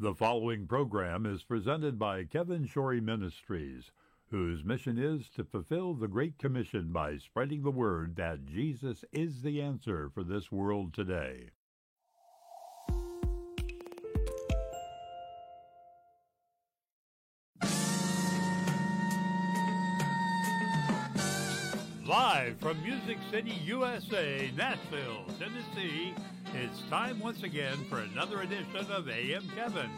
The following program is presented by Kevin Shorey Ministries, whose mission is to fulfill the Great Commission by spreading the word that Jesus is the answer for this world today. From Music City, USA, Nashville, Tennessee, it's time once again for another edition of AM Kevin,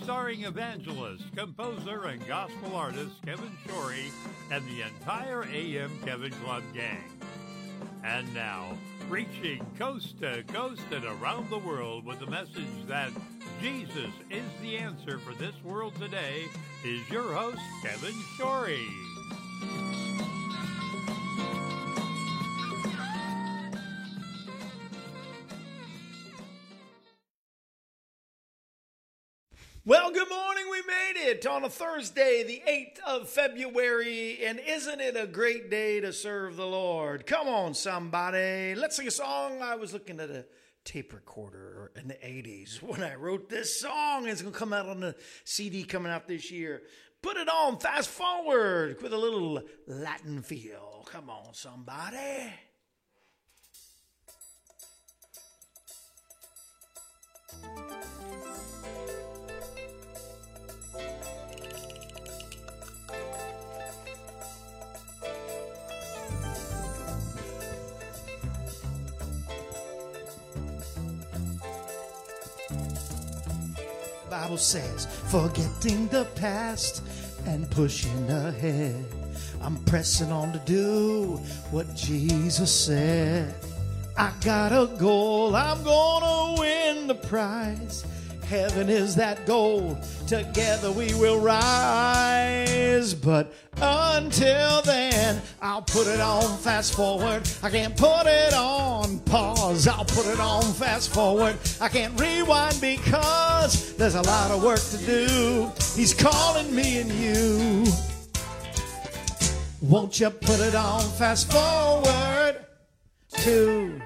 starring evangelist, composer, and gospel artist Kevin Shorey and the entire AM Kevin Club gang. And now, reaching coast to coast and around the world with the message that Jesus is the answer for this world today is your host, Kevin Shorey. Well, good morning. We made it on a Thursday, the 8th of February. And isn't it a great day to serve the Lord? Come on, somebody. Let's sing a song. I was looking at a tape recorder in the 80s when I wrote this song. It's going to come out on the CD coming out this year. Put it on fast forward with a little Latin feel. Come on, somebody. Bible says, forgetting the past and pushing ahead. I'm pressing on to do what Jesus said. I got a goal, I'm gonna win the prize. Heaven is that goal. Together we will rise. But until then, I'll put it on fast forward. I can't put it on pause. I'll put it on fast forward. I can't rewind because there's a lot of work to do. He's calling me and you. Won't you put it on fast forward? Two.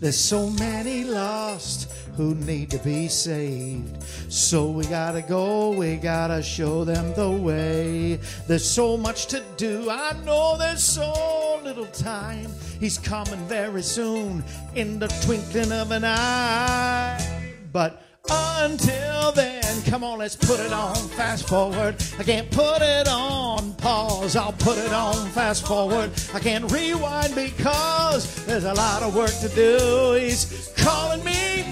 There's so many lost who need to be saved. So we gotta go, we gotta show them the way. There's so much to do, I know there's so little time. He's coming very soon, in the twinkling of an eye. But until then, come on, let's put it on fast forward. I can't put it on pause. I'll put it on fast forward. I can't rewind because there's a lot of work to do. He's calling me.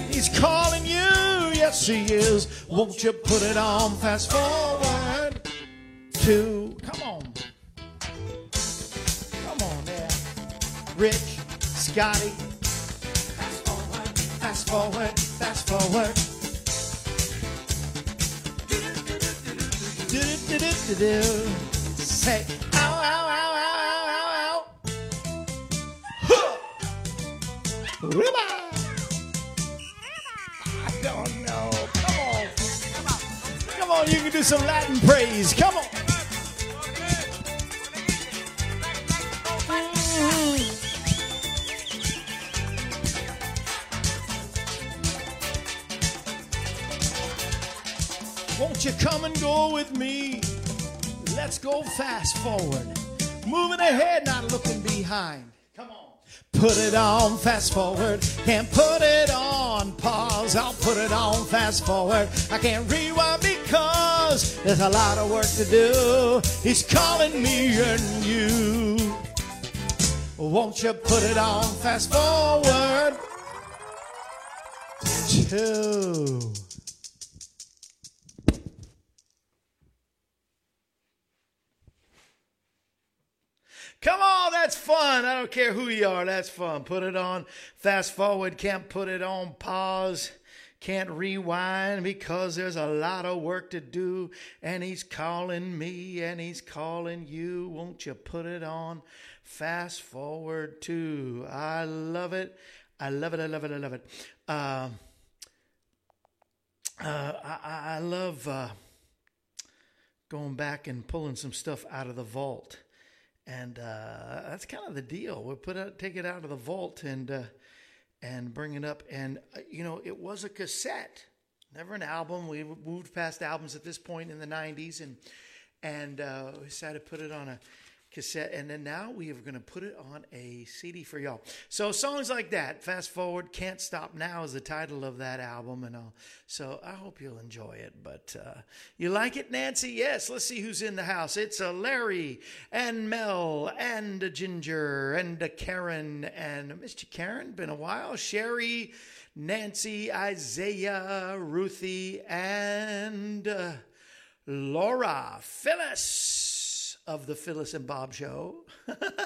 Yes, he is. Won't you put it on fast forward? To come on, come on there, Rich, Scotty. Fast forward, fast forward, fast forward. Do-do-do-do-do-do. Say, ow, ow, ow, ow, ow, ow, ow. Huh. On. You can do some Latin praise. Come on. Won't you come and go with me? Let's go fast forward. Moving ahead, not looking behind. Put it on fast forward. Can't put it on pause. I'll put it on fast forward. I can't rewind because there's a lot of work to do. He's calling me and you. Won't you put it on fast forward? Two. Come on, that's fun. I don't care who you are, that's fun. Put it on fast forward, can't put it on pause, can't rewind because there's a lot of work to do. And he's calling me and he's calling you. Won't you put it on fast forward too? I love it. I love it. I love it. I love it. Uh, uh, I, I love uh, going back and pulling some stuff out of the vault and uh, that's kind of the deal. We put it, take it out of the vault and uh, and bring it up, and uh, you know it was a cassette. never an album. We moved past albums at this point in the '90s, and and uh, we decided to put it on a cassette, and then now we are going to put it on a CD for y'all. So songs like that, fast forward, can't stop now is the title of that album, and all. So I hope you'll enjoy it. But uh, you like it, Nancy? Yes. Let's see who's in the house. It's a Larry and Mel and a Ginger and a Karen and Mr. Karen. Been a while. Sherry, Nancy, Isaiah, Ruthie, and uh, Laura Phyllis of the Phyllis and Bob show.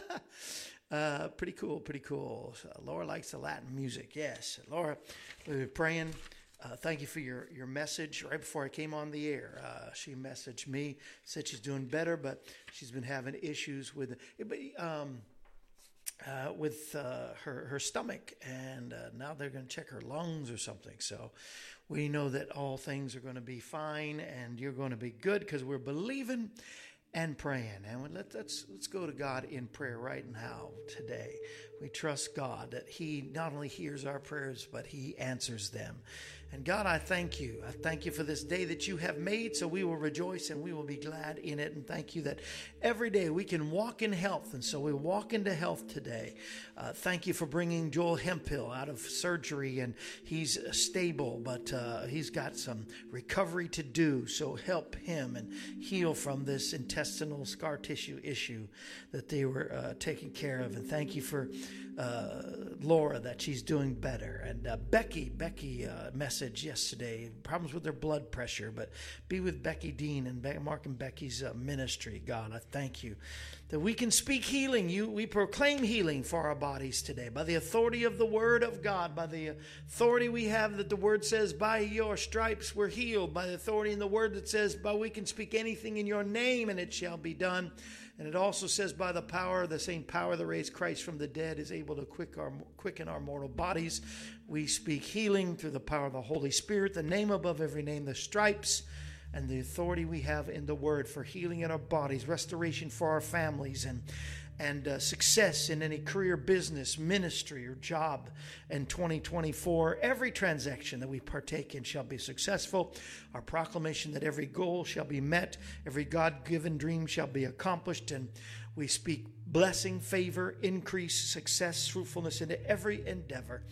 uh, pretty cool, pretty cool. So Laura likes the Latin music. Yes, Laura, we were praying. Uh, thank you for your, your message. Right before I came on the air, uh, she messaged me, said she's doing better, but she's been having issues with um, uh, with uh, her her stomach, and uh, now they're going to check her lungs or something. So we know that all things are going to be fine, and you're going to be good because we're believing and praying. And let, let's, let's go to God in prayer right now, today. We trust God that He not only hears our prayers, but He answers them. And God, I thank you. I thank you for this day that you have made, so we will rejoice and we will be glad in it. And thank you that every day we can walk in health. And so we walk into health today. Uh, thank you for bringing Joel Hemphill out of surgery, and he's stable, but uh, he's got some recovery to do. So help him and heal from this intestinal scar tissue issue that they were uh, taking care of. And thank you for uh, Laura that she's doing better. And uh, Becky, Becky uh, message yesterday, problems with their blood pressure, but be with Becky Dean and Mark and Becky's uh, ministry. God, I thank you that we can speak healing. You, we proclaim healing for our bodies today by the authority of the Word of God, by the authority we have that the Word says, by your stripes we're healed, by the authority in the Word that says, by we can speak anything in your name and it shall be done. And it also says, by the power, the same power that raised Christ from the dead is able to quick our, quicken our mortal bodies. We speak healing through the power of the Holy Spirit, the name above every name, the stripes, and the authority we have in the Word for healing in our bodies, restoration for our families, and and uh, success in any career, business, ministry, or job in 2024. Every transaction that we partake in shall be successful. Our proclamation that every goal shall be met, every God given dream shall be accomplished, and we speak blessing, favor, increase, success, fruitfulness into every endeavor.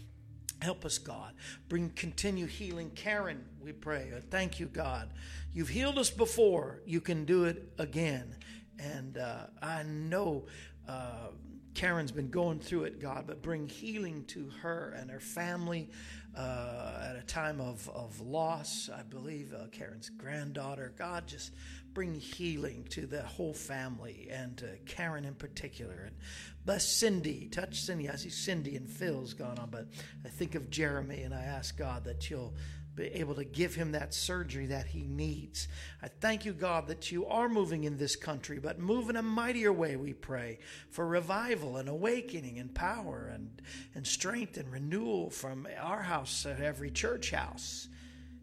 Help us, God. Bring continue healing. Karen, we pray. Thank you, God. You've healed us before. You can do it again. And uh, I know uh, Karen's been going through it, God, but bring healing to her and her family uh, at a time of, of loss. I believe uh, Karen's granddaughter. God, just bring healing to the whole family and to Karen in particular. And bless Cindy, touch Cindy. I see Cindy and Phil's gone on, but I think of Jeremy and I ask God that you'll be able to give him that surgery that he needs. I thank you, God, that you are moving in this country, but move in a mightier way, we pray, for revival and awakening and power and, and strength and renewal from our house to every church house,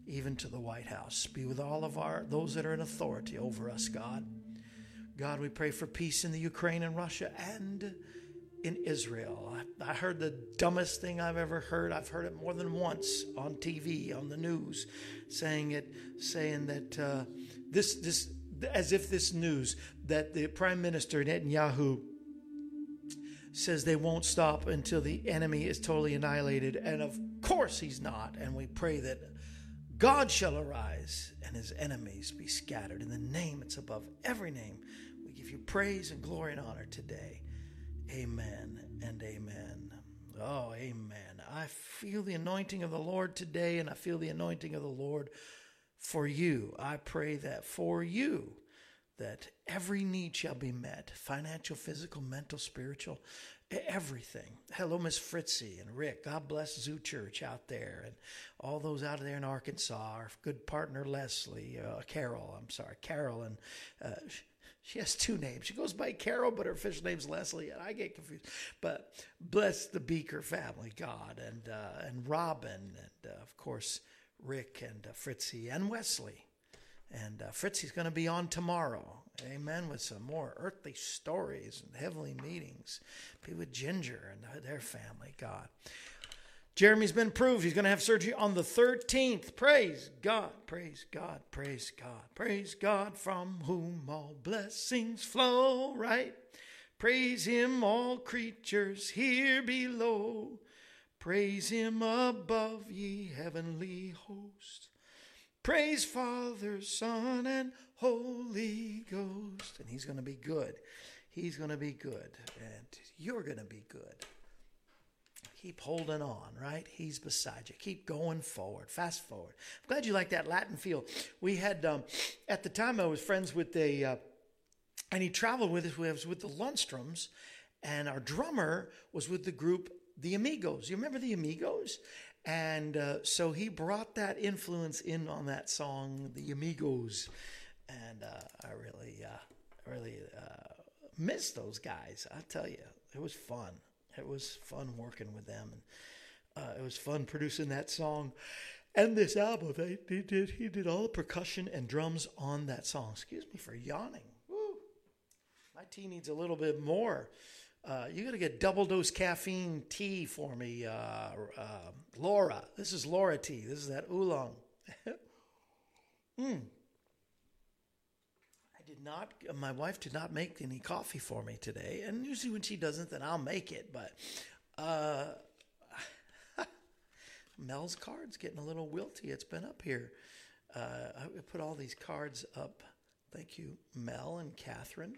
even to the White House. Be with all of our those that are in authority over us, God. God, we pray for peace in the Ukraine and Russia and in Israel. I, heard the dumbest thing I've ever heard. I've heard it more than once on TV, on the news, saying it, saying that uh, this, this, as if this news that the Prime Minister Netanyahu says they won't stop until the enemy is totally annihilated, and of course he's not. And we pray that God shall arise and his enemies be scattered. In the name it's above every name, we give you praise and glory and honor today. Amen and amen. Oh, amen. I feel the anointing of the Lord today, and I feel the anointing of the Lord for you. I pray that for you, that every need shall be met financial, physical, mental, spiritual, everything. Hello, Miss Fritzy and Rick. God bless Zoo Church out there and all those out there in Arkansas. Our good partner Leslie, uh, Carol. I'm sorry, Carol, and uh, she has two names. She goes by Carol, but her official name's Leslie, and I get confused. But bless the Beaker family, God, and uh, and Robin, and uh, of course Rick and uh, Fritzy and Wesley. And uh, Fritzy's going to be on tomorrow, amen, with some more earthly stories and heavenly meetings. Be with Ginger and their family, God. Jeremy's been approved. He's going to have surgery on the 13th. Praise God, praise God, praise God, praise God, from whom all blessings flow, right? Praise Him, all creatures here below. Praise Him above, ye heavenly hosts. Praise Father, Son, and Holy Ghost. And He's going to be good. He's going to be good. And you're going to be good. Keep holding on, right? He's beside you. Keep going forward. Fast forward. I'm glad you like that Latin feel. We had, um, at the time, I was friends with a, uh, and he traveled with us. We was with the Lundstroms, and our drummer was with the group The Amigos. You remember The Amigos? And uh, so he brought that influence in on that song, The Amigos. And uh, I really, uh, really uh, miss those guys. I tell you, it was fun. It was fun working with them, and uh, it was fun producing that song and this album. They, they did he did all the percussion and drums on that song. Excuse me for yawning. Woo. My tea needs a little bit more. Uh, you got to get double dose caffeine tea for me, uh, uh, Laura. This is Laura tea. This is that oolong. mm. Not. My wife did not make any coffee for me today, and usually when she doesn't, then I'll make it. But uh, Mel's card's getting a little wilty. It's been up here. Uh, I put all these cards up. Thank you, Mel and Catherine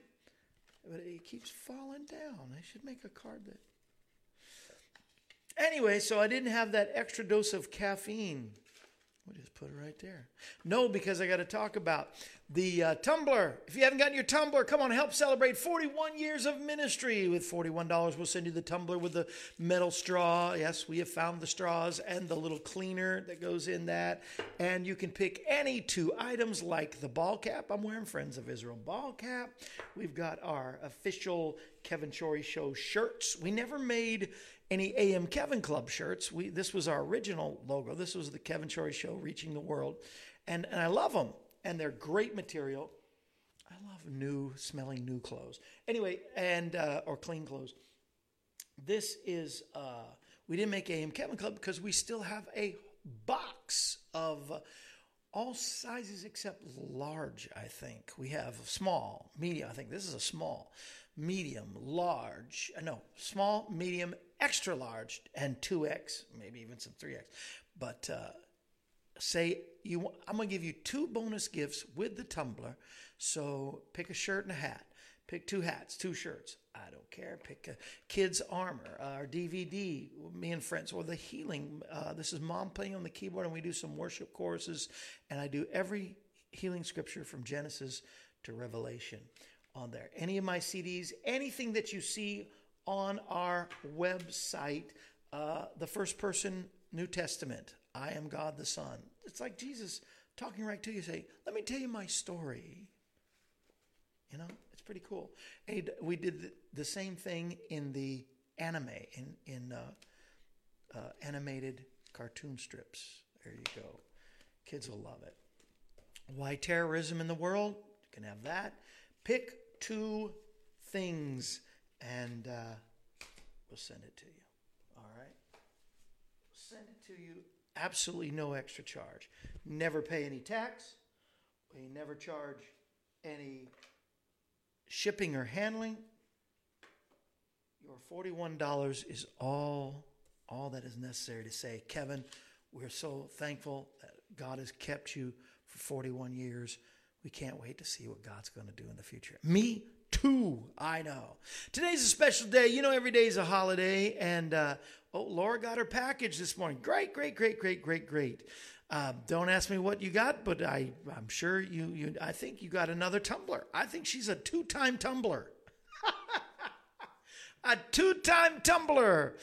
but it keeps falling down. I should make a card that. Anyway, so I didn't have that extra dose of caffeine. We'll just put it right there. No, because I got to talk about the uh, tumbler. If you haven't gotten your tumbler, come on, help celebrate 41 years of ministry. With $41, we'll send you the tumbler with the metal straw. Yes, we have found the straws and the little cleaner that goes in that. And you can pick any two items like the ball cap. I'm wearing Friends of Israel ball cap. We've got our official Kevin Shorey Show shirts. We never made any AM Kevin Club shirts. We this was our original logo. This was the Kevin Shorey Show reaching the world, and and I love them, and they're great material. I love new smelling new clothes. Anyway, and uh, or clean clothes. This is uh, we didn't make AM Kevin Club because we still have a box of. Uh, all sizes except large, I think. We have small, medium. I think this is a small, medium, large. Uh, no, small, medium, extra large and 2x, maybe even some 3x. But uh, say you, I'm going to give you two bonus gifts with the tumbler. So pick a shirt and a hat. Pick two hats, two shirts. I don't care. Pick a kid's armor, uh, our DVD, me and friends, or the healing. Uh, this is mom playing on the keyboard, and we do some worship choruses. And I do every healing scripture from Genesis to Revelation on there. Any of my CDs, anything that you see on our website uh, the first person New Testament. I am God the Son. It's like Jesus talking right to you, say, Let me tell you my story. You know, it's pretty cool. And we did the same thing in the anime, in, in uh, uh, animated cartoon strips. There you go. Kids will love it. Why terrorism in the world? You can have that. Pick two things and uh, we'll send it to you. All right? We'll send it to you absolutely no extra charge. Never pay any tax. We never charge any shipping or handling. Your $41 is all all that is necessary to say, Kevin, we're so thankful that God has kept you for 41 years. We can't wait to see what God's going to do in the future. Me two. I know. Today's a special day. You know, every day is a holiday. And uh, oh, Laura got her package this morning. Great, great, great, great, great, great. Uh, don't ask me what you got, but I, I'm sure you, you. I think you got another tumbler. I think she's a two-time tumbler. a two-time tumbler,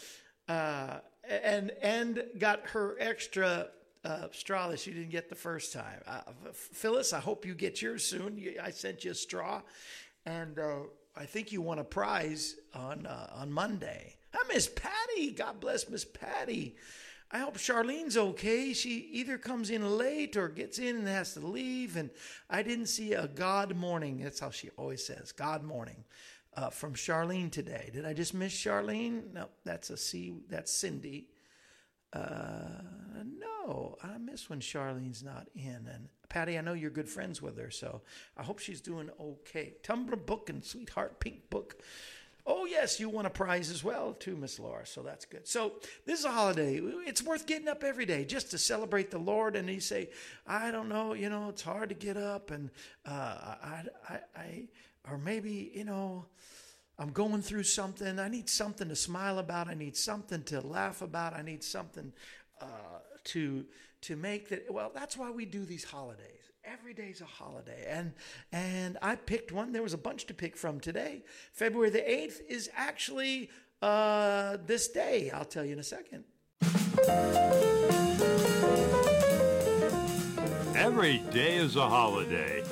uh, and and got her extra uh, straw that she didn't get the first time. Uh, Phyllis, I hope you get yours soon. I sent you a straw, and uh, I think you won a prize on uh, on Monday. Hi, Miss Patty. God bless Miss Patty. I hope Charlene's okay. She either comes in late or gets in and has to leave. And I didn't see a God morning. That's how she always says, God morning. Uh, from Charlene today. Did I just miss Charlene? No, that's a C. That's Cindy. Uh, no, I miss when Charlene's not in. And Patty, I know you're good friends with her, so I hope she's doing okay. Tumbler book and Sweetheart Pink book. Oh, yes, you won a prize as well, too, Miss Laura. So that's good. So this is a holiday. It's worth getting up every day just to celebrate the Lord. And you say, I don't know, you know, it's hard to get up. And uh, I, I, I, or maybe, you know, I'm going through something. I need something to smile about. I need something to laugh about. I need something uh, to to make that. Well, that's why we do these holidays. Every day's a holiday, and and I picked one. There was a bunch to pick from today. February the eighth is actually uh, this day. I'll tell you in a second. Every day is a holiday,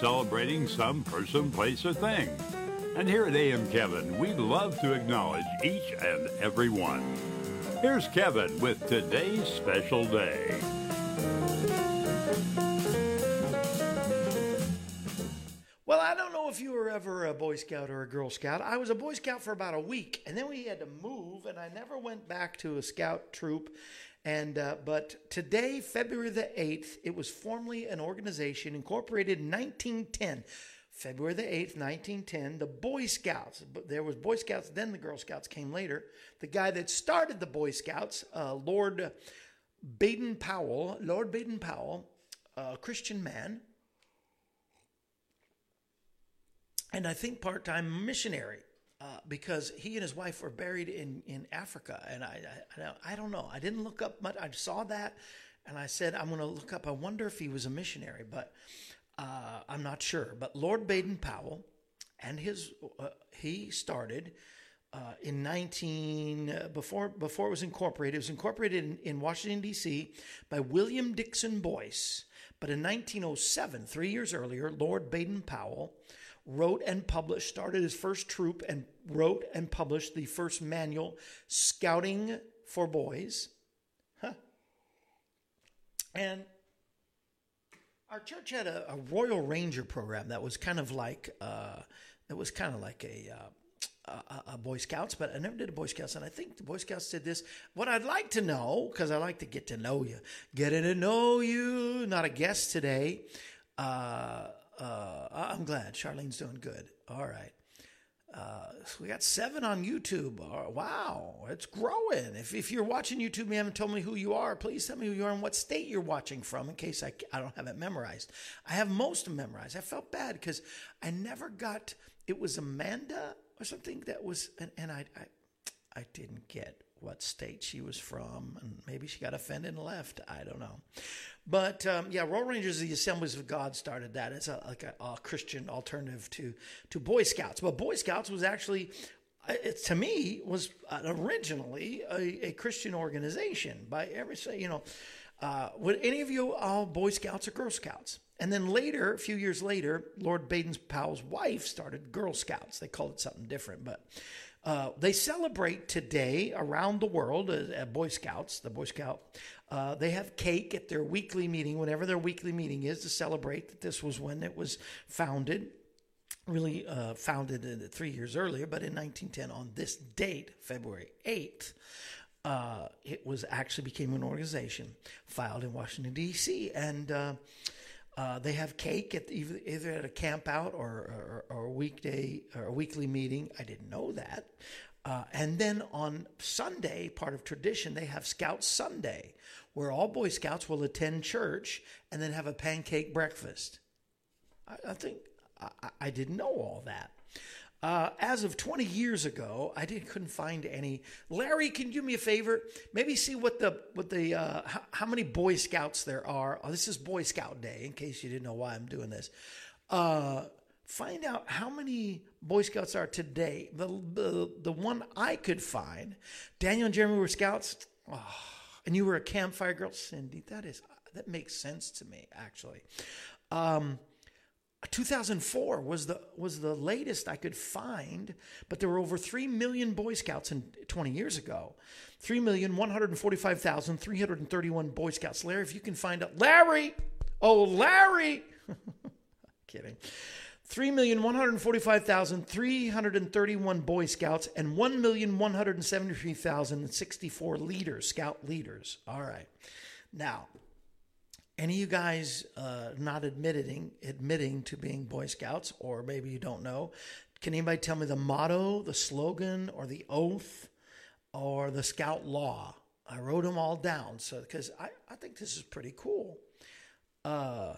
celebrating some person, place, or thing. And here at AM Kevin, we love to acknowledge each and every one. Here's Kevin with today's special day. Ever a Boy Scout or a Girl Scout. I was a Boy Scout for about a week, and then we had to move, and I never went back to a Scout troop. And uh, but today, February the eighth, it was formally an organization incorporated in 1910. February the 8th, 1910, the Boy Scouts. But there was Boy Scouts, then the Girl Scouts came later. The guy that started the Boy Scouts, uh, Lord Baden Powell, Lord Baden Powell, a Christian man, and I think part-time missionary. Uh, because he and his wife were buried in, in Africa, and I, I I don't know. I didn't look up much. I saw that, and I said I'm going to look up. I wonder if he was a missionary, but uh, I'm not sure, but Lord Baden Powell and his uh, he started uh, in 19 uh, before before it was incorporated. It was incorporated in, in Washington D.C. by William Dickson Boyce, but in 1907, three years earlier, Lord Baden Powell wrote and published, started his first troop and wrote and published the first manual, Scouting for Boys. Huh. And our church had a, a, Royal Ranger program that was kind of like uh, that was kind of like a, uh, a, a Boy Scouts, but I never did a Boy Scouts, and I think the Boy Scouts did this. What I'd like to know, because I like to get to know you, getting to know you, not a guest today. Uh, uh I'm glad Charlene's doing good. All right. Uh, so we got seven on YouTube. Oh, wow, it's growing. If, if you're watching YouTube you haven't told me who you are, please tell me who you are and what state you're watching from in case I, I don't have it memorized. I have most memorized. I felt bad because I never got, it was Amanda or something that was, and, and I, I, I didn't get what state she was from, and maybe she got offended and left. I don't know. But um, yeah, Royal Rangers, the Assemblies of God started that. It's a, like a, a, Christian alternative to to Boy Scouts. But Boy Scouts was actually, it, to me, was originally a, a Christian organization by every say, you know. Uh, would any of you all Boy Scouts or Girl Scouts? And then later, a few years later, Lord Baden Powell's wife started Girl Scouts. They called it something different, but uh, they celebrate today around the world uh, at Boy Scouts, the Boy Scout. Uh, they have cake at their weekly meeting, whenever their weekly meeting is, to celebrate that this was when it was founded. Really uh, founded three years earlier, but in 1910, on this date, February 8th, uh, it was actually became an organization filed in Washington D.C. and uh, they have cake at either, either at a camp out or, or, or, a weekday or a weekly meeting. I didn't know that. Uh, and then on Sunday, part of tradition, they have Scout Sunday, where all Boy Scouts will attend church and then have a pancake breakfast. I, I think I, I didn't know all that. Uh, as of 20 years ago, I didn't couldn't find any. Larry, can you do me a favor? Maybe see what the what the uh, how, how, many Boy Scouts there are. Oh, this is Boy Scout Day, in case you didn't know why I'm doing this. Uh, find out how many Boy Scouts are today. The, the the one I could find, Daniel and Jeremy were Scouts, oh, and you were a campfire girl, Cindy. That is that makes sense to me actually. Um, 2004 was the was the latest I could find, but there were over 3 million Boy Scouts in 20 years ago. 3,145,331 Boy Scouts. Larry, if you can find out Larry, oh Larry. Kidding. 3,145,331 Boy Scouts and 1,173,064 leaders, scout leaders. All right. Now, any of you guys uh, not admitting admitting to being Boy Scouts, or maybe you don't know, can anybody tell me the motto, the slogan, or the oath, or the Scout law? I wrote them all down, so because I, I think this is pretty cool. Uh,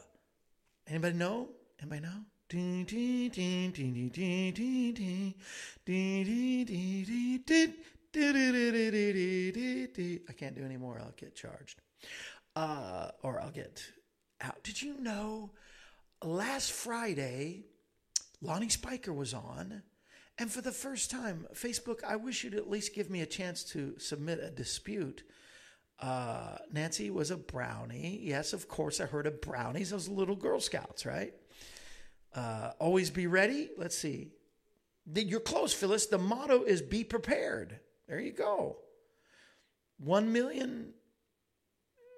anybody know? Anybody know? I can't do any more. I'll get charged uh, or I'll get out. Did you know last Friday, Lonnie Spiker was on? And for the first time, Facebook, I wish you'd at least give me a chance to submit a dispute. Uh, Nancy was a brownie. Yes, of course, I heard of brownies. Those little Girl Scouts, right? Uh, always be ready. Let's see. You're close, Phyllis. The motto is be prepared. There you go. One million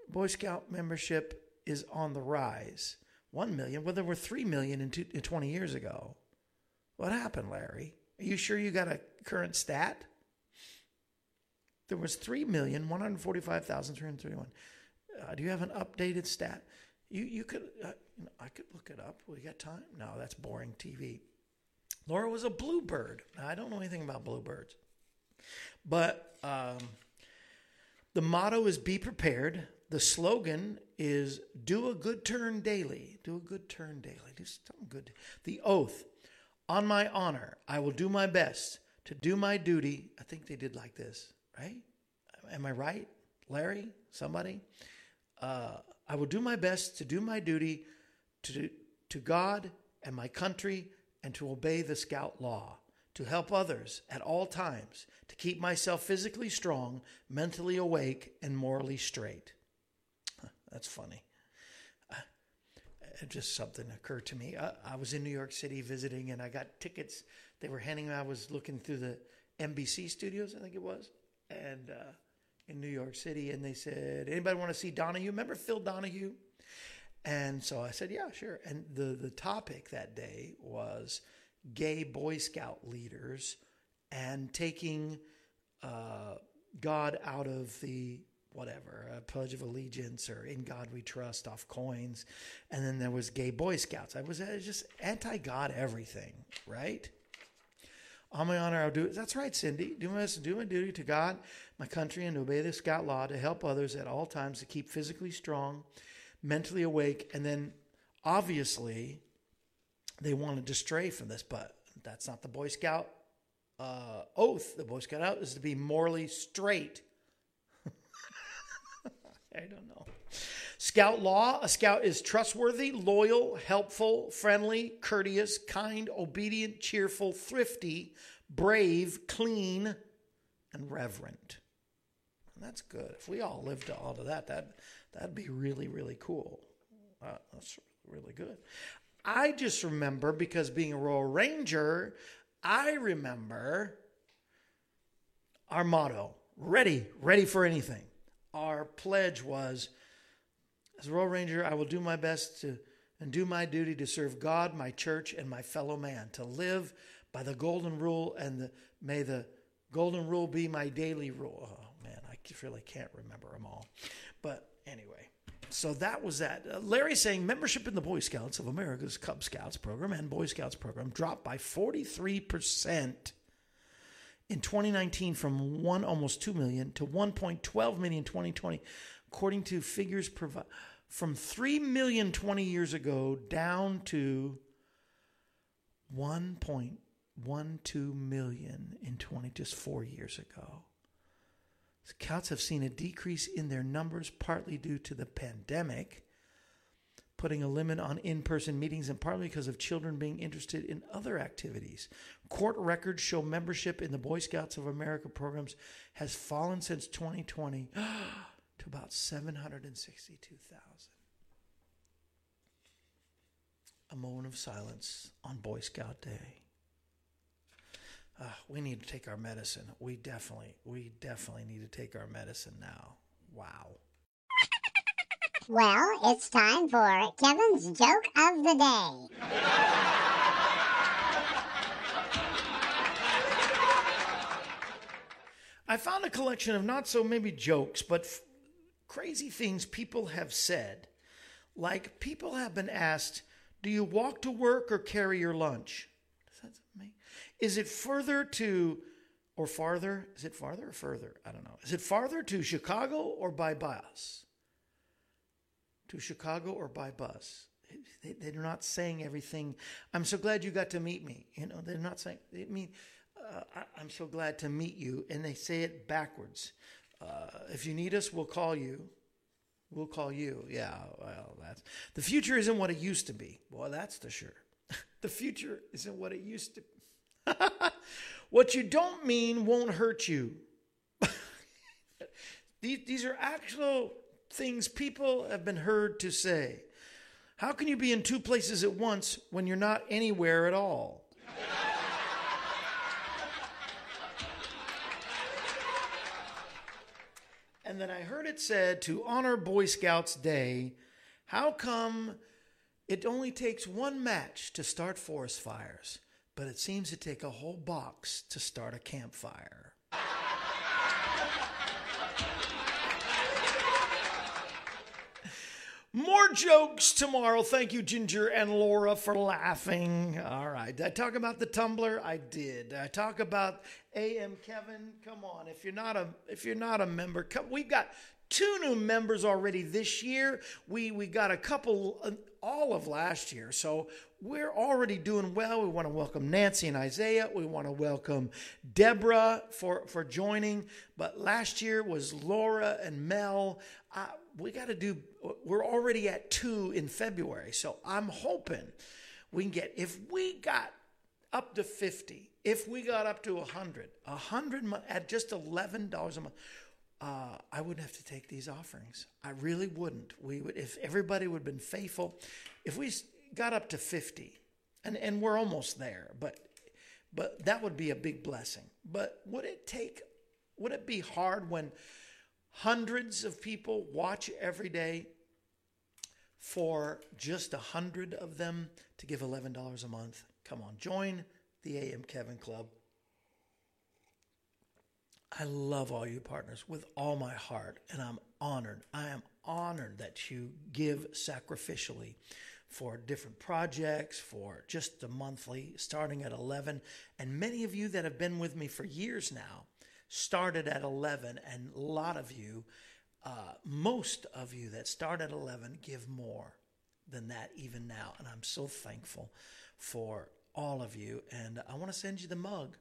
Boy Scout membership is on the rise. One million. Well, there were three million in, two, 20 years ago. What happened, Larry? Are you sure you got a current stat? There was 3,145,331. Uh, do you have an updated stat? You you could uh, I could look it up. We got time? No, that's boring TV. Laura was a bluebird. I don't know anything about bluebirds, but um, the motto is "Be prepared." The slogan is do a good turn daily. Do a good turn daily. Do something good. The oath on my honor, I will do my best to do my duty. I think they did like this, right? Am I right, Larry? Somebody? Uh, I will do my best to do my duty to, to God and my country and to obey the scout law, to help others at all times, to keep myself physically strong, mentally awake, and morally straight. That's funny. Uh, just something occurred to me. I, I, was in New York City visiting, and I got tickets. They were handing. I was looking through the NBC studios, I think it was, and uh, in New York City, and they said, "Anybody want to see Donahue? Remember Phil Donahue?" And so I said, "Yeah, sure." And the the topic that day was gay Boy Scout leaders and taking uh, God out of the whatever, a Pledge of Allegiance or In God We Trust off coins. And then there was Gay Boy Scouts. I was, just anti God everything, right? On my honor, I'll do it. That's right, Cindy. Do my, do my duty to God, my country, and obey the Scout law to help others at all times to keep physically strong, mentally awake. And then obviously, they wanted to stray from this, but that's not the Boy Scout uh, oath. The Boy Scout oath is to be morally straight I don't know. Scout law a scout is trustworthy, loyal, helpful, friendly, courteous, kind, obedient, cheerful, thrifty, brave, clean, and reverent. And that's good. If we all lived to all of that, that that'd be really, really cool. Uh, that's really good. I just remember because being a Royal Ranger, I remember our motto ready, ready for anything our pledge was as a Royal Ranger, I will do my best to and do my duty to serve God, my church, and my fellow man, to live by the golden rule, and the, may the golden rule be my daily rule. Oh man, I really can't remember them all. But anyway, so that was that. Uh, Larry saying membership in the Boy Scouts of America's Cub Scouts program and Boy Scouts program dropped by 43% in 2019 from one almost 2 million to 1.12 million in 2020 according to figures provi- from 3 million 20 years ago down to 1.12 million in 20 just 4 years ago. Scouts have seen a decrease in their numbers partly due to the pandemic putting a limit on in person meetings and partly because of children being interested in other activities. Court records show membership in the Boy Scouts of America programs has fallen since 2020 to about 762,000. A moment of silence on Boy Scout Day. Uh, we need to take our medicine. We definitely, we definitely need to take our medicine now. Wow. Well, it's time for Kevin's joke of the day. I found a collection of not so maybe jokes, but f- crazy things people have said. Like people have been asked, "Do you walk to work or carry your lunch?" Does that make? Is it further to or farther? Is it farther or further? I don't know. Is it farther to Chicago or by bus? To Chicago or by bus? They, they're not saying everything. I'm so glad you got to meet me. You know, they're not saying. I mean, uh, I, am so glad to meet you, and they say it backwards. Uh, if you need us, we'll call you. We'll call you. Yeah, well, that's the future isn't what it used to be. Well, that's the sure. the future isn't what it used to. what you don't mean won't hurt you. these, these are actual things people have been heard to say. How can you be in two places at once when you're not anywhere at all? and then I heard it said to honor Boy Scouts Day, how come it only takes one match to start forest fires, but it seems to take a whole box to start a campfire? More jokes tomorrow. Thank you, Ginger and Laura, for laughing. All right. Did I talk about the tumbler? I did. Did I talk about AM Kevin. Come on. If you're not a if you're not a member, come, we've got two new members already this year. We we got a couple uh, all of last year. So we're already doing well. We want to welcome Nancy and Isaiah. We want to welcome Deborah for, for joining. But last year was Laura and Mel. Uh, we got to do, we're already at two in February. So I'm hoping we can get, if we got up to 50, if we got up to 100, 100 at just $11 a month, uh, I wouldn't have to take these offerings. I really wouldn't. We would, if everybody would have been faithful, if we got up to 50, and, and we're almost there, but, but that would be a big blessing. But would it take, would it be hard when hundreds of people watch every day for just a hundred of them to give $11 a month? Come on, join the AM Kevin Club. I love all you partners with all my heart, and I'm honored. I am honored that you give sacrificially for different projects, for just the monthly, starting at 11. And many of you that have been with me for years now started at 11, and a lot of you, uh, most of you that start at 11, give more than that even now. And I'm so thankful for all of you. And I want to send you the mug.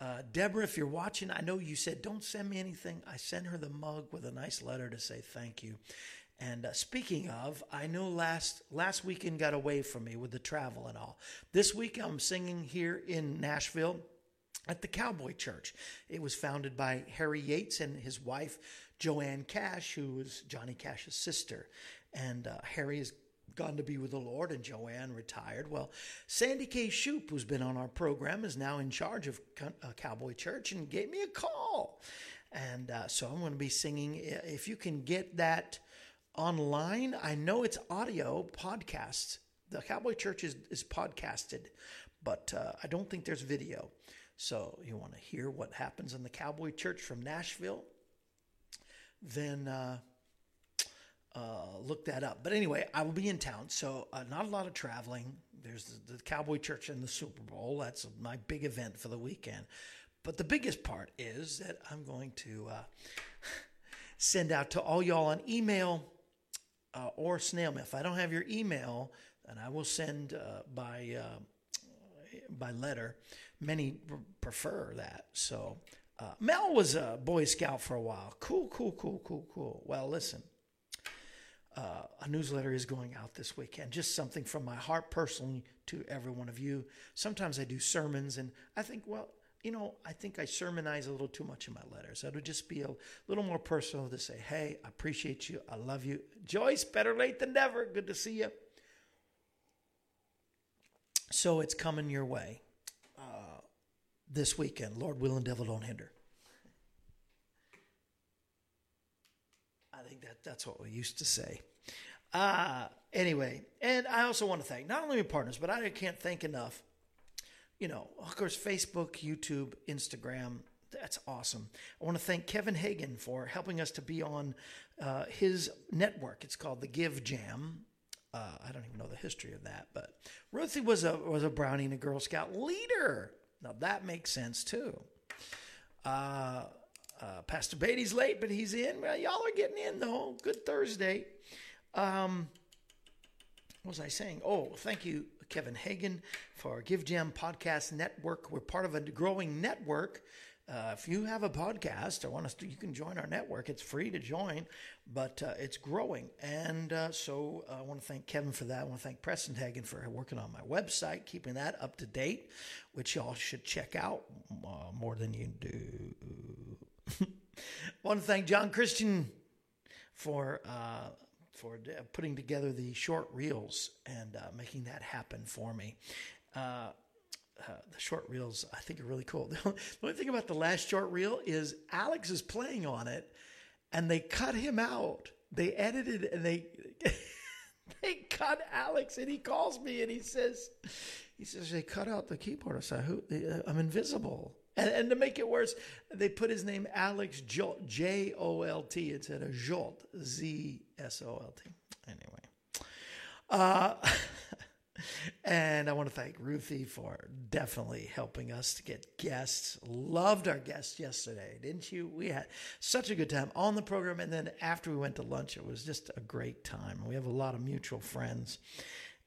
Uh, Deborah, if you're watching, I know you said don't send me anything. I sent her the mug with a nice letter to say thank you. And uh, speaking of, I know last last weekend got away from me with the travel and all. This week I'm singing here in Nashville at the Cowboy Church. It was founded by Harry Yates and his wife Joanne Cash, who was Johnny Cash's sister. And uh, Harry has gone to be with the Lord, and Joanne retired. Well, Sandy K. Shoop, who's been on our program, is now in charge of uh, Cowboy Church and gave me a call. And uh, so I'm going to be singing. If you can get that online, I know it's audio podcasts. The Cowboy Church is, is podcasted, but uh, I don't think there's video. So you want to hear what happens in the Cowboy Church from Nashville? Then uh, uh, look that up. But anyway, I will be in town, so uh, not a lot of traveling. There's the, the, Cowboy Church and the Super Bowl. That's my big event for the weekend. But the biggest part is that I'm going to uh, send out to all y'all an email uh, or snail mail. If I don't have your email, then I will send uh, by by letter. Many prefer that. So Mel was a Boy Scout for a while. Cool, cool, cool, cool, cool. Well, listen uh, a newsletter is going out this weekend. Just something from my heart personally to every one of you. Sometimes I do sermons, and I think, well, you know, I think I sermonize a little too much in my letters. It would just be a little more personal to say, hey, I appreciate you. I love you. Joyce, better late than never. Good to see you. So it's coming your way uh, this weekend. Lord willing, devil don't hinder. I think that that's what we used to say. Uh, anyway, and I also want to thank not only my partners, but I can't thank enough. You know, of course, Facebook, YouTube, Instagram, that's awesome. I want to thank Kevin Hagan for helping us to be on uh, his network. It's called the Give Jam. Uh, I don't even know the history of that, but Ruthie was a was a Brownie and a Girl Scout leader. Now that makes sense too. Uh, uh, Pastor Beatty's late, but he's in. Well, y'all are getting in though. Good Thursday. Um, what was I saying? Oh, thank you, Kevin Hagan, for Give Jam Podcast Network. We're part of a growing network uh, if you have a podcast or want us to, you can join our network. It's free to join, but uh, it's growing. And uh, so uh, I want to thank Kevin for that. I want to thank Preston Hagen for working on my website, keeping that up to date, which y'all should check out uh, more than you do. I want to thank John Christian for uh, for putting together the short reels and making that happen for me. Uh, uh, the short reels I think are really cool. The only thing about the last short reel is Alex is playing on it, and they cut him out. They edited and they they cut Alex, and he calls me and he says he says they cut out the keyboard. I said, Who, uh, I'm invisible. And, and, to make it worse, they put his name Alex Jolt, J O L T instead of Zsolt, Z S O L T. Anyway. Uh, and I want to thank Ruthie for definitely helping us to get guests. Loved our guests yesterday, didn't you? We had such a good time on the program. And then after we went to lunch, it was just a great time. We have a lot of mutual friends.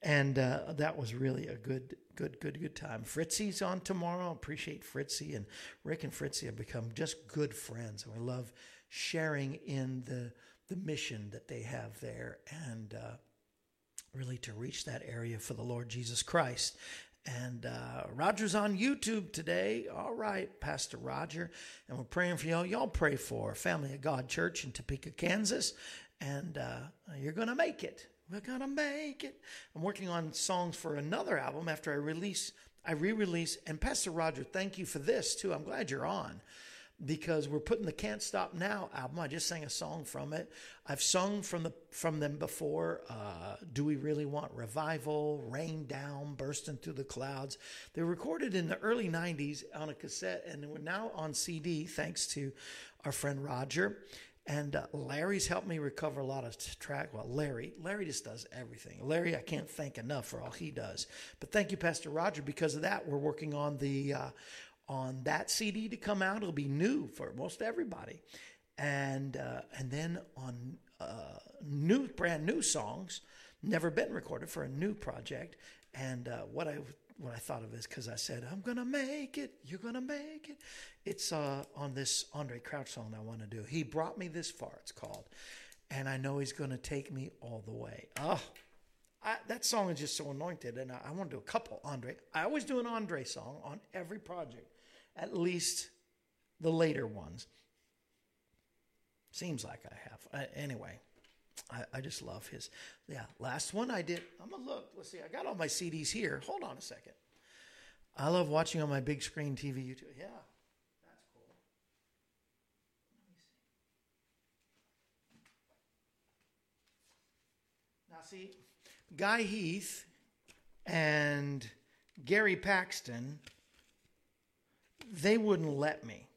And uh, that was really a good, good, good, good time. Fritzy's on tomorrow. Appreciate Fritzy. And Rick and Fritzy have become just good friends. And we love sharing in the, the mission that they have there. And, uh, really to reach that area for the Lord Jesus Christ. And uh, Roger's on YouTube today. All right, Pastor Roger. And we're praying for y'all. Y'all pray for Family of God Church in Topeka, Kansas. And uh, you're going to make it. We're going to make it. I'm working on songs for another album after I release, I re release. And Pastor Roger, thank you for this too. I'm glad you're on because we're putting the Can't Stop Now album. I just sang a song from it. I've sung from the from them before. Uh, Do we really want revival? Rain down, bursting through the clouds. They recorded in the early '90s on a cassette, and we're now on CD thanks to our friend Roger. And uh, Larry's helped me recover a lot of track. Well, Larry, Larry just does everything. Larry, I can't thank enough for all he does. But thank you, Pastor Roger. Because of that, we're working on the uh, on that CD to come out. It'll be new for most everybody, and uh, and then on uh, new brand new songs, never been recorded for a new project. And uh, what I what I thought of is because I said I'm gonna make it, you're gonna make it. It's uh, on this Andre Crouch song I want to do. He brought me this far. It's called, and I know he's gonna take me all the way. Oh. I, that song is just so anointed, and I, I want to do a couple Andre. I always do an Andre song on every project at least the later ones. Seems like I have. Uh, anyway, I, I, just love his. Yeah, last one I did. I'm gonna look. Let's see. I got all my CDs here. Hold on a second. I love watching on my big screen TV. YouTube. Yeah, that's cool. Now see, Guy Heath and Gary Paxton they wouldn't let me.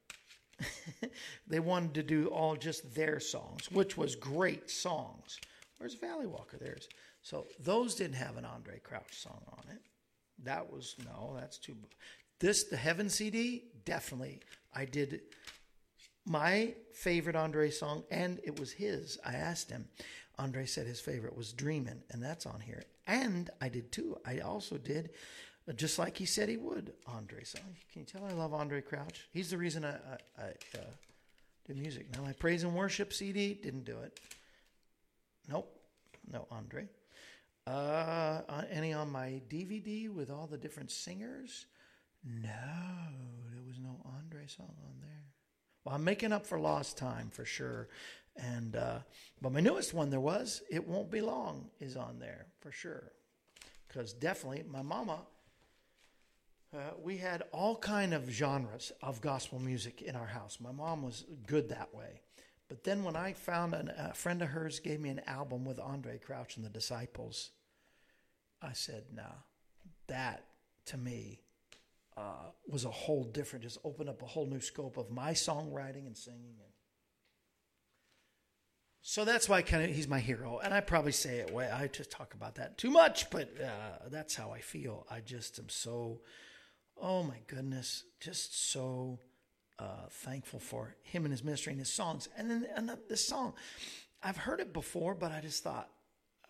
they wanted to do all just their songs, which was great songs. Where's Valley Walker? There's so those didn't have an Andre Crouch song on it. That was no, that's too. This the Heaven CD definitely. I did my favorite Andre song, and it was his. I asked him. Andre said his favorite was Dreamin', and that's on here. And I did too. I also did just like he said he would, Andre. So can you tell I love Andre Crouch? He's the reason I, I, I uh, do music. Now my praise and worship CD didn't do it. Nope, no Andre. Uh, any on my DVD with all the different singers? No, there was no Andre song on there. Well, I'm making up for lost time for sure. And uh, but my newest one there was "It Won't Be Long" is on there for sure. Because definitely my mama uh, we had all kind of genres of gospel music in our house. My mom was good that way. But then when I found an, a friend of hers gave me an album with Andre Crouch and the Disciples, I said, nah, that to me, uh, was a whole different, just opened up a whole new scope of my songwriting and singing. And so that's why kind of he's my hero, and I probably say it way I just talk about that too much, but uh, that's how I feel. I just am so, oh my goodness, just so uh, thankful for him and his ministry and his songs. And then and this song, I've heard it before, but I just thought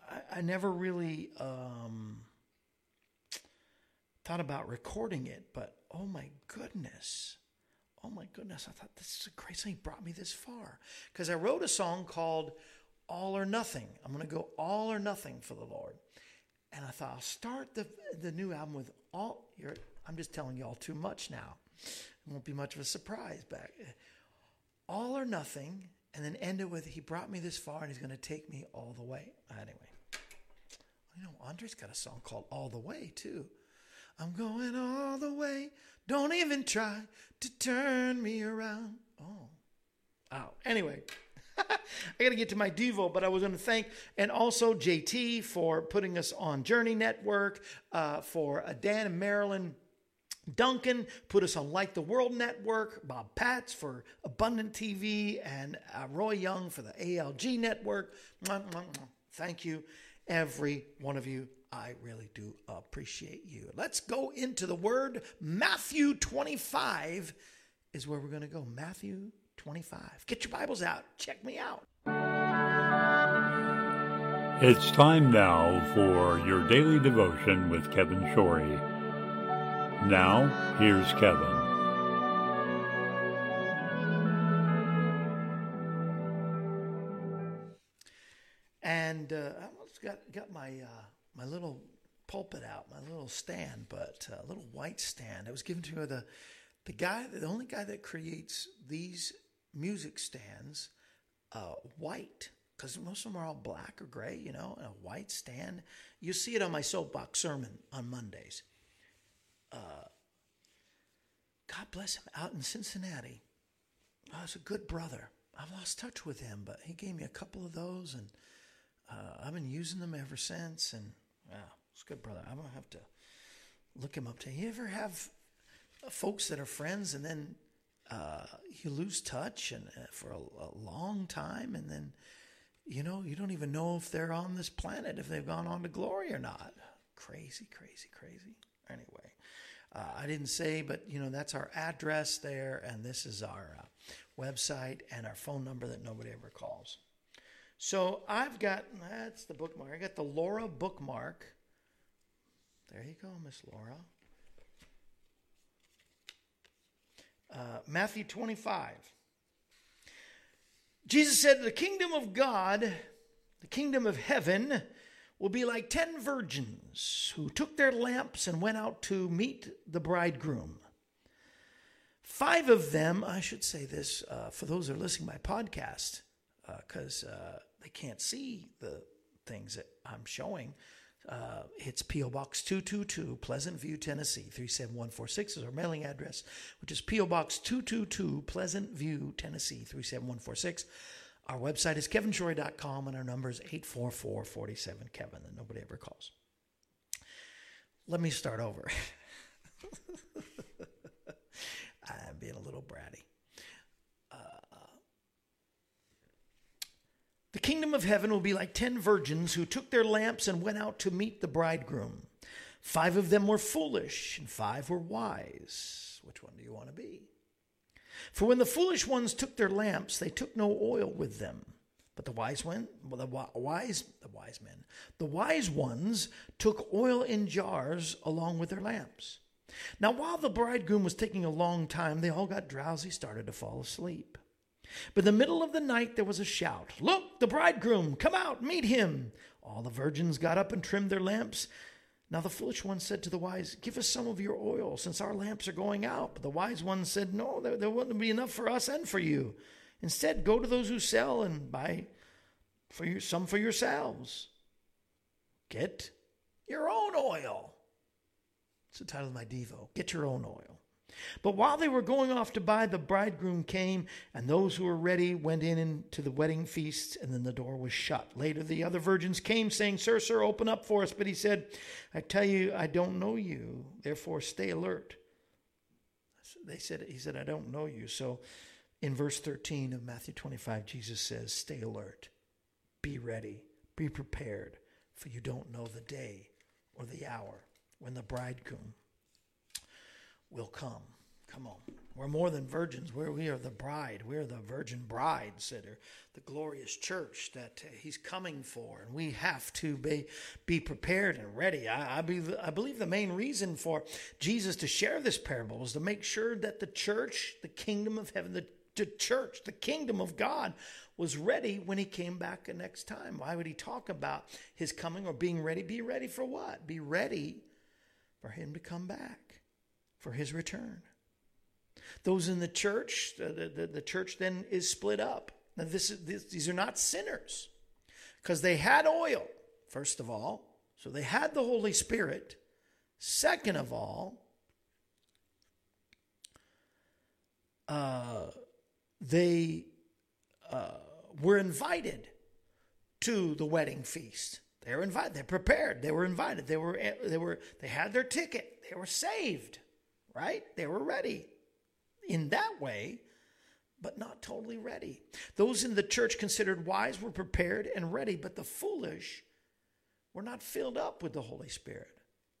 I, I never really um, thought about recording it. But oh my goodness, oh my goodness, I thought this is a great song. He brought me this far. Because I wrote a song called All or Nothing. I'm going to go all or nothing for the Lord. And I thought I'll start the, the new album with all. You're, I'm just telling you all too much now. It won't be much of a surprise back. All or nothing, and then end it with He brought me this far and He's going to take me all the way. Anyway, you know, Andre's got a song called All the Way, too. I'm going all the way. Don't even try to turn me around. Oh. Oh. Anyway, I got to get to my Devo, but I was going to thank, and also JT for putting us on Journey Network, uh, for uh, Dan and Marilyn. Duncan put us on Like the World Network, Bob Patz for Abundant TV, and uh, Roy Young for the ALG Network. Thank you, every one of you. I really do appreciate you. Let's go into the word. Matthew 25 is where we're going to go. Matthew 25. Get your Bibles out. Check me out. It's time now for your daily devotion with Kevin Shorey. Now, here's Kevin. And uh, I almost got, got my. Uh, my little pulpit out, my little stand, but a little white stand. It was given to me by the the guy, the only guy that creates these music stands, uh, white, because most of them are all black or gray, you know, and a white stand. You see it on my soapbox sermon on Mondays. Uh, God bless him out in Cincinnati. I was a good brother. I've lost touch with him, but he gave me a couple of those, and uh, I've been using them ever since. And yeah, it's a good, brother. I'm gonna have to look him up. To you ever have folks that are friends and then uh, you lose touch and uh, for a, a, long time, and then you know you don't even know if they're on this planet, if they've gone on to glory or not. Crazy, crazy, crazy. Anyway, uh, I didn't say, but you know that's our address there, and this is our uh, website and our phone number that nobody ever calls. So I've got, that's the bookmark. I got the Laura bookmark. There you go, Miss Laura. Uh, Matthew 25. Jesus said, The kingdom of God, the kingdom of heaven, will be like ten virgins who took their lamps and went out to meet the bridegroom. Five of them, I should say this uh, for those that are listening to my podcast, because uh, they can't see the things that I'm showing. Uh, it's P.O. Box 222, Pleasant View, Tennessee, 37146 is our mailing address, which is P.O. Box 222, Pleasant View, Tennessee, 37146. Our website is kevinshorey.com and our number is 844 47 Kevin, and nobody ever calls. Let me start over. I'm being a little bratty. Uh, the kingdom of heaven will be like ten virgins who took their lamps and went out to meet the bridegroom. Five of them were foolish, and five were wise. Which one do you want to be? For when the foolish ones took their lamps, they took no oil with them. But the wise well, the wise, the wise men, the wise ones took oil in jars along with their lamps. Now, while the bridegroom was taking a long time, they all got drowsy, started to fall asleep. But in the middle of the night there was a shout Look, the bridegroom, come out, meet him. All the virgins got up and trimmed their lamps. Now the foolish one said to the wise, Give us some of your oil, since our lamps are going out. But the wise one said, No, there, there wouldn't be enough for us and for you. Instead, go to those who sell and buy for you, some for yourselves. Get your own oil. It's the title of my Devo. Get your own oil. But while they were going off to buy, the bridegroom came, and those who were ready went in into the wedding feast, and then the door was shut. Later, the other virgins came, saying, Sir, sir, open up for us. But he said, I tell you, I don't know you. Therefore, stay alert, they said, He said, I don't know you. So in verse 13 of Matthew 25, Jesus says, Stay alert, be ready, be prepared, for you don't know the day or the hour when the bridegroom will come. Come on. We're more than virgins. We're, we are the bride. We are the virgin bride are the glorious church that uh, he's coming for. And we have to be, be prepared and ready. I, I, believe, I believe the main reason for Jesus to share this parable was to make sure that the church, the kingdom of heaven, the, the church, the kingdom of God was ready when he came back the next time. Why would he talk about his coming or being ready? Be ready for what? Be ready for him to come back, for his return. Those in the church, the, the, the church then is split up. Now, this, is, this, these are not sinners because they had oil, first of all. So they had the Holy Spirit. Second of all, uh, they uh, were invited to the wedding feast. They were invited. They prepared. They were invited. They were. They were. They had their ticket. They were saved. Right. They were ready in that way, but not totally ready. Those in the church considered wise were prepared and ready, but the foolish were not filled up with the Holy Spirit.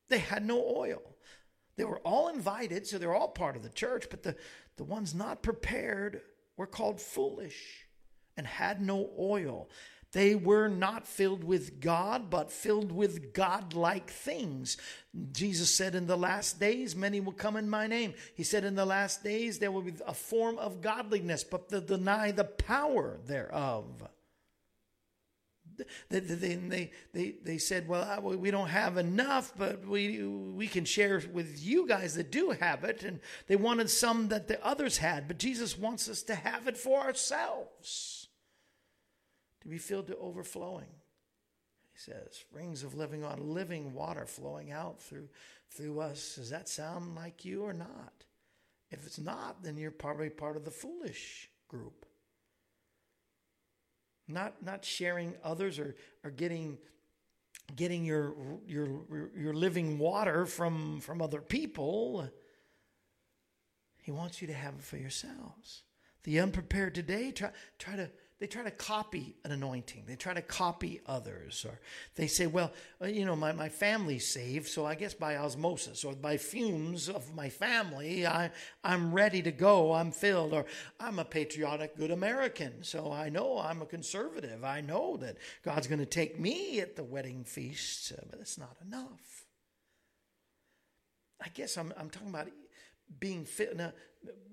They had no oil. They were all invited, so they're all part of the church, but the, the ones not prepared were called foolish and had no oil. They were not filled with God, but filled with God-like things. Jesus said, In the last days, many will come in my name. He said, In the last days, there will be a form of godliness, but they deny the power thereof. They, they, they, they said, Well, we don't have enough, but we, we can share with you guys that do have it. And they wanted some that the others had, but Jesus wants us to have it for ourselves to be filled to overflowing. He says, rings of living on living water flowing out through through us. Does that sound like you or not? If it's not, then you're probably part of the foolish group. Not not sharing others or, or getting getting your your your living water from from other people. He wants you to have it for yourselves. The unprepared today try try to they try to copy an anointing. They try to copy others. Or they say, well, uh, you know, my, my family's saved, so I guess by osmosis or by fumes of my family, I, I'm ready to go. I'm filled. Or I'm a patriotic, good American, so I know I'm a conservative. I know that God's going to take me at the wedding feast, uh, but it's not enough. I guess I'm, I'm talking about being filled. Now,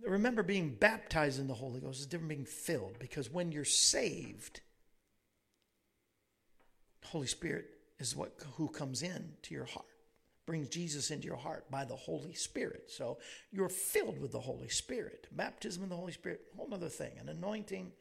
remember, being baptized in the Holy Ghost is different being filled because when you're saved, Holy Spirit is what who comes in to your heart, brings Jesus into your heart by the Holy Spirit. So you're filled with the Holy Spirit. Baptism in the Holy Spirit, whole other thing. An anointing.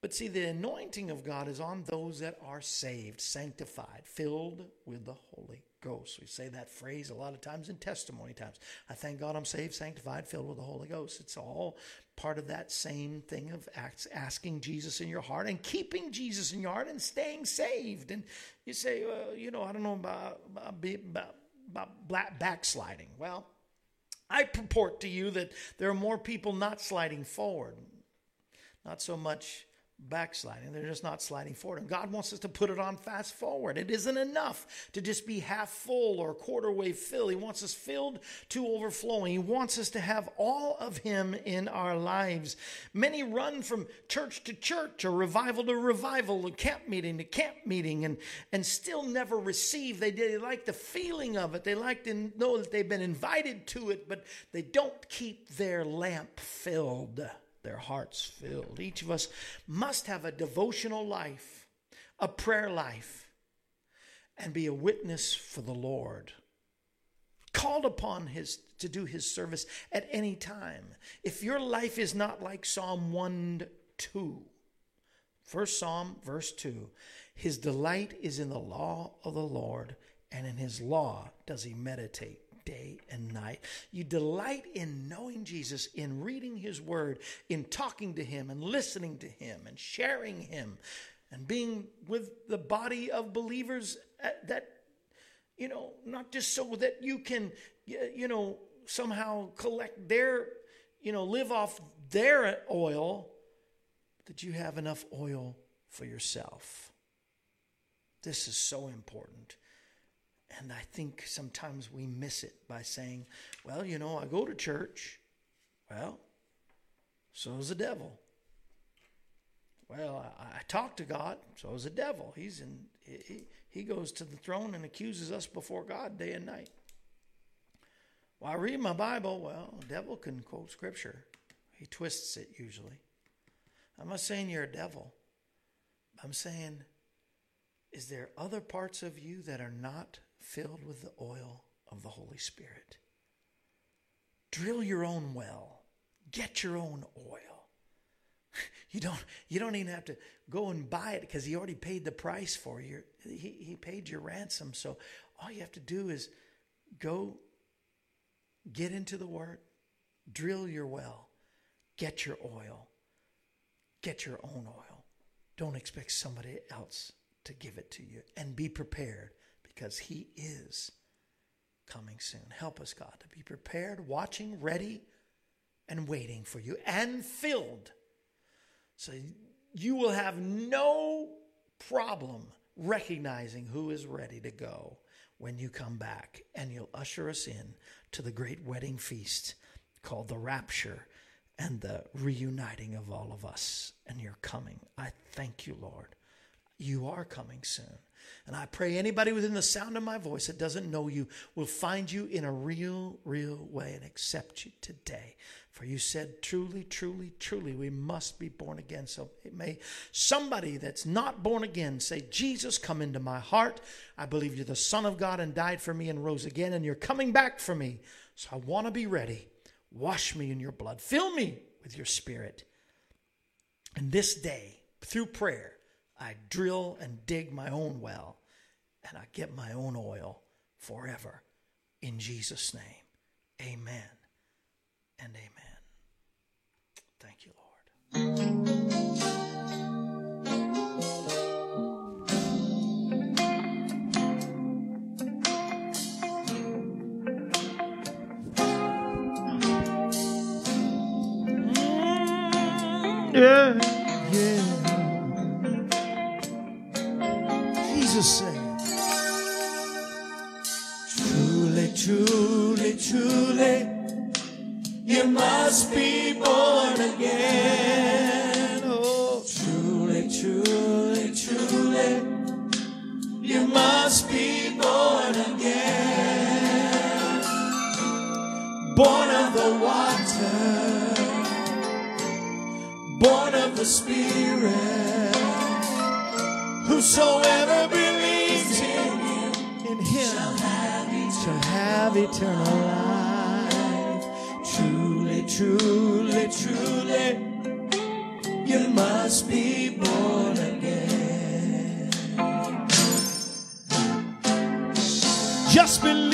But see, the anointing of God is on those that are saved, sanctified, filled with the Holy Ghost. We say that phrase a lot of times in testimony times. I thank God I'm saved, sanctified, filled with the Holy Ghost. It's all part of that same thing of asking Jesus in your heart and keeping Jesus in your heart and staying saved. And you say, well, you know, I don't know about, about, about backsliding. Well, I purport to you that there are more people not sliding forward, not so much backsliding. They're just not sliding forward. And God wants us to put it on fast forward. It isn't enough to just be half full or quarter way full. He wants us filled to overflowing. He wants us to have all of Him in our lives. Many run from church to church or revival to revival, or camp meeting to camp meeting, and, and still never receive. They, they like the feeling of it. They like to know that they've been invited to it, but they don't keep their lamp filled their hearts filled. Each of us must have a devotional life, a prayer life, and be a witness for the Lord. Called upon his to do his service at any time. If your life is not like Psalm 1 2, First Psalm, verse 2 His delight is in the law of the Lord, and in his law does he meditate day and night. You delight in knowing Jesus, in reading his word, in talking to him and listening to him and sharing him and being with the body of believers uh, that, you know, not just so that you can, you know, somehow collect their, you know, live off their oil, that you have enough oil for yourself. This is so important. And I think sometimes we miss it by saying, well, you know, I go to church. Well, so is the devil. Well, I, I talk to God, so is the devil. He's in he, he goes to the throne and accuses us before God day and night. Well, I read my Bible. Well, the devil can quote scripture. He twists it usually. I'm not saying you're a devil. I'm saying, is there other parts of you that are not filled with the oil of the Holy Spirit? Drill your own well. Get your own oil. You don't you don't even have to go and buy it because he already paid the price for you. He, he paid your ransom. So all you have to do is go get into the word, drill your well, get your oil, get your own oil. Don't expect somebody else to give it to you and be prepared because he is coming soon. Help us, God, to be prepared, watching, ready, and waiting for you and filled. So you will have no problem recognizing who is ready to go when you come back, and you'll usher us in to the great wedding feast called the rapture and the reuniting of all of us. And you're coming. I thank you, Lord. You are coming soon. And I pray anybody within the sound of my voice that doesn't know you will find you in a real, real way and accept you today. For you said, truly, truly, truly, we must be born again. So may somebody that's not born again say, Jesus, come into my heart. I believe you're the Son of God and died for me and rose again, and you're coming back for me. So I want to be ready. Wash me in your blood. Fill me with your spirit. And this day, through prayer, I drill and dig my own well, and I get my own oil forever. In Jesus' name, amen and amen. Thank you, Lord. Yeah, yeah. Jesus said, Just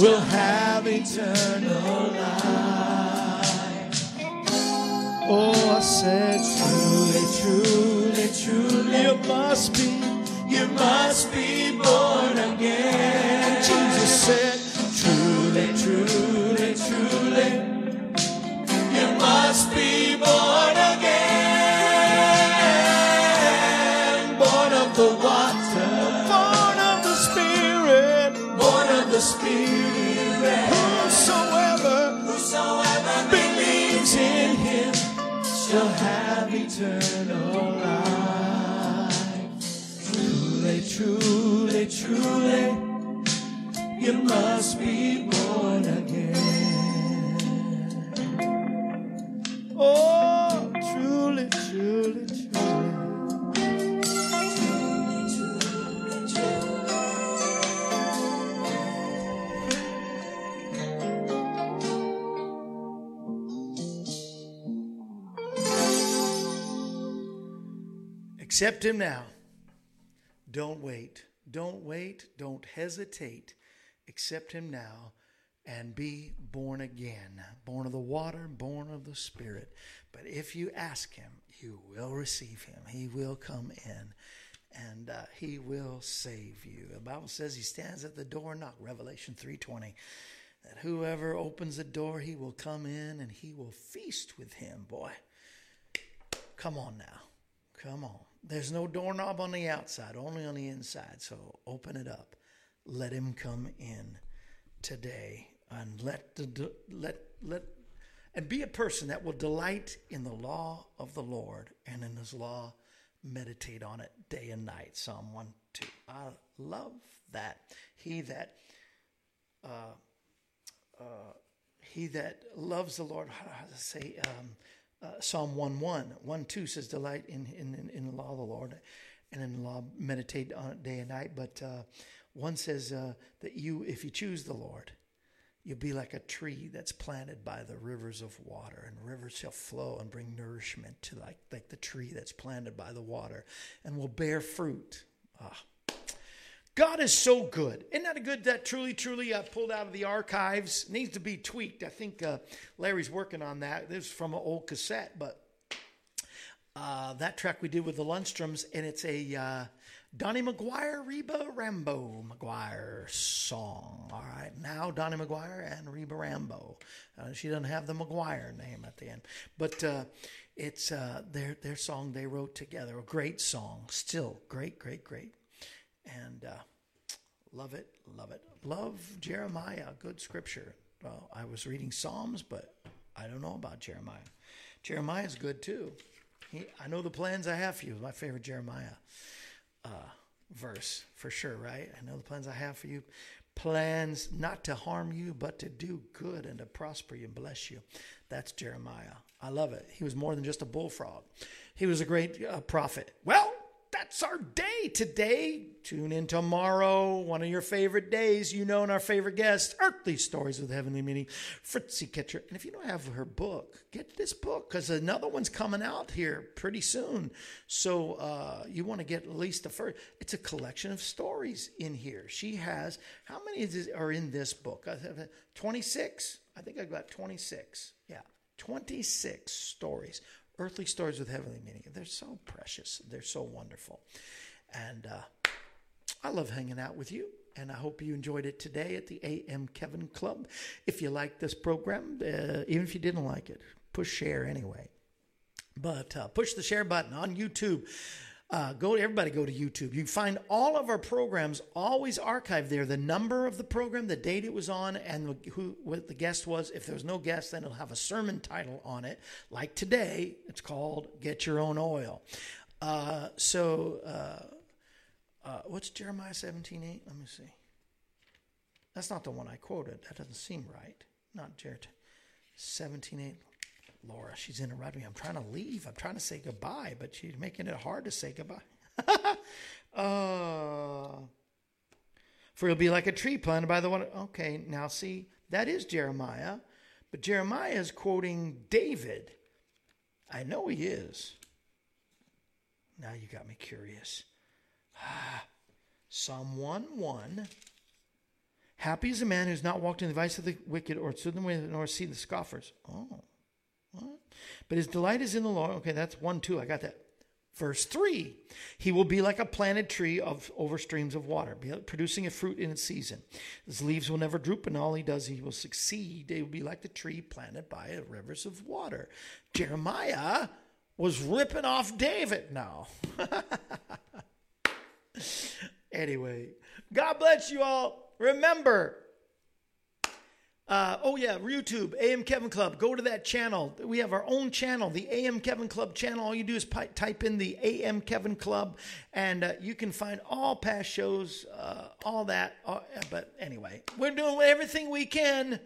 will have eternal life. Oh, I said, truly, truly, truly, you must be, you must be born Truly, truly, you must be born again. Oh, truly, truly, truly truly, truly, truly. Accept Him now. Don't wait. Don't wait. Don't hesitate. Accept Him now and be born again. Born of the water, born of the Spirit. But if you ask Him, you will receive Him. He will come in and uh, He will save you. The Bible says He stands at the door and knock. Revelation 3.20. That whoever opens the door, He will come in and He will feast with Him. Boy, come on now. Come on. There's no doorknob on the outside, only on the inside. So open it up. Let him come in today and let the let let and be a person that will delight in the law of the Lord and in his law meditate on it day and night. Psalm 1 2. I love that. He that uh, uh, he that loves the Lord, how does say? Um, uh, Psalm 1 1, 1 2 says, Delight in, in, in the law of the Lord, and in the law meditate on it day and night. But uh, one says uh, that you, if you choose the Lord, you'll be like a tree that's planted by the rivers of water, and rivers shall flow and bring nourishment to like, like the tree that's planted by the water, and will bear fruit. Ah. God is so good. Isn't that a good, that truly, truly uh, pulled out of the archives? Needs to be tweaked. I think uh, Larry's working on that. This is from an old cassette, but uh, that track we did with the Lundstroms, and it's a uh, Dony McGuire, Reba Rambo McGuire song. All right, now Dony McGuire and Reba Rambo. Uh, she doesn't have the McGuire name at the end, but uh, it's uh, their their song they wrote together. A great song, still great, great, great, and uh, love it, love it. Love Jeremiah, good scripture. Well, I was reading Psalms, but I don't know about Jeremiah. Jeremiah's good too. He, I know the plans I have for you. My favorite Jeremiah uh, verse for sure, right? I know the plans I have for you. Plans not to harm you, but to do good and to prosper you and bless you. That's Jeremiah. I love it. He was more than just a bullfrog. He was a great uh, prophet. Well, that's our day today. Tune in tomorrow, one of your favorite days, you know, and our favorite guest, Earthly Stories with Heavenly Meaning, Fritzy Kitcher. And if you don't have her book, get this book because another one's coming out here pretty soon. So uh, you want to get at least the first. It's a collection of stories in here. She has, how many are in this book? 26. I think I've got 26. Yeah, 26 stories earthly stories with heavenly meaning. They're so precious. They're so wonderful. And uh, I love hanging out with you. And I hope you enjoyed it today at the AM Kevin Club. If you like this program, uh, even if you didn't like it, push share anyway. But uh, push the share button on YouTube. Uh, go everybody go to YouTube. You find all of our programs always archived there. The number of the program, the date it was on, and who what the guest was. If there's no guest, then it'll have a sermon title on it. Like today, it's called "Get Your Own Oil." Uh, so, uh, uh what's Jeremiah seventeen eight? Let me see. That's not the one I quoted. That doesn't seem right. Not Jared. Seventeen eight. Laura, she's interrupting me. I'm trying to leave. I'm trying to say goodbye, but she's making it hard to say goodbye. uh, for he'll be like a tree planted by the water. Okay, now see, that is Jeremiah, but Jeremiah is quoting David. I know he is. Now you got me curious. Ah, Psalm 1 1. Happy is the man who's not walked in the vice of the wicked or stood in the way nor see the scoffers. Oh. But his delight is in the Lord. Okay, that's 1 2. I got that. Verse 3 He will be like a planted tree of over streams of water, producing a fruit in its season. His leaves will never droop, and all he does, he will succeed. He will be like the tree planted by rivers of water. Jeremiah was ripping off David now. anyway, God bless you all. Remember, Uh, oh yeah, YouTube, AM Kevin Club. Go to that channel. We have our own channel, the AM Kevin Club channel. All you do is pi- type in the AM Kevin Club, and uh, you can find all past shows, uh, all that. Uh, but anyway, we're doing everything we can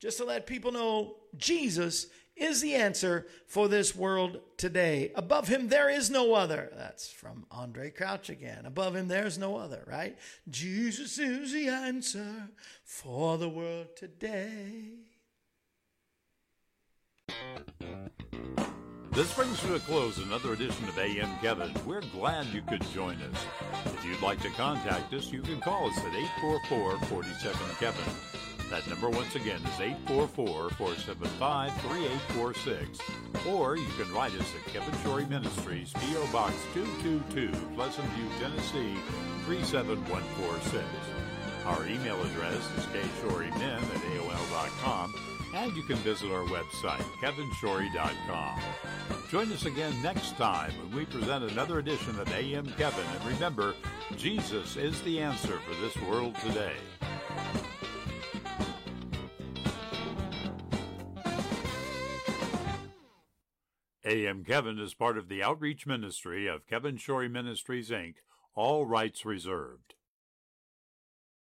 just to let people know Jesus is the answer for this world today. Above him, there is no other. That's from Andre Crouch again. Above him, there's no other, right? Jesus is the answer for the world today. This brings to a close another edition of AM Kevin. We're glad you could join us. If you'd like to contact us, you can call us at 844 47 Kevin. That number once again is 844 475 3846. Or you can write us at Kevin Shorey Ministries, P.O. Box 222, Pleasant View, Tennessee 37146. Our email address is kshorymen at AOL.com, and you can visit our website, kevinshorey.com. Join us again next time when we present another edition of AM Kevin. And remember, Jesus is the answer for this world today. AM Kevin is part of the outreach ministry of Kevin Shorey Ministries, Inc., all rights reserved.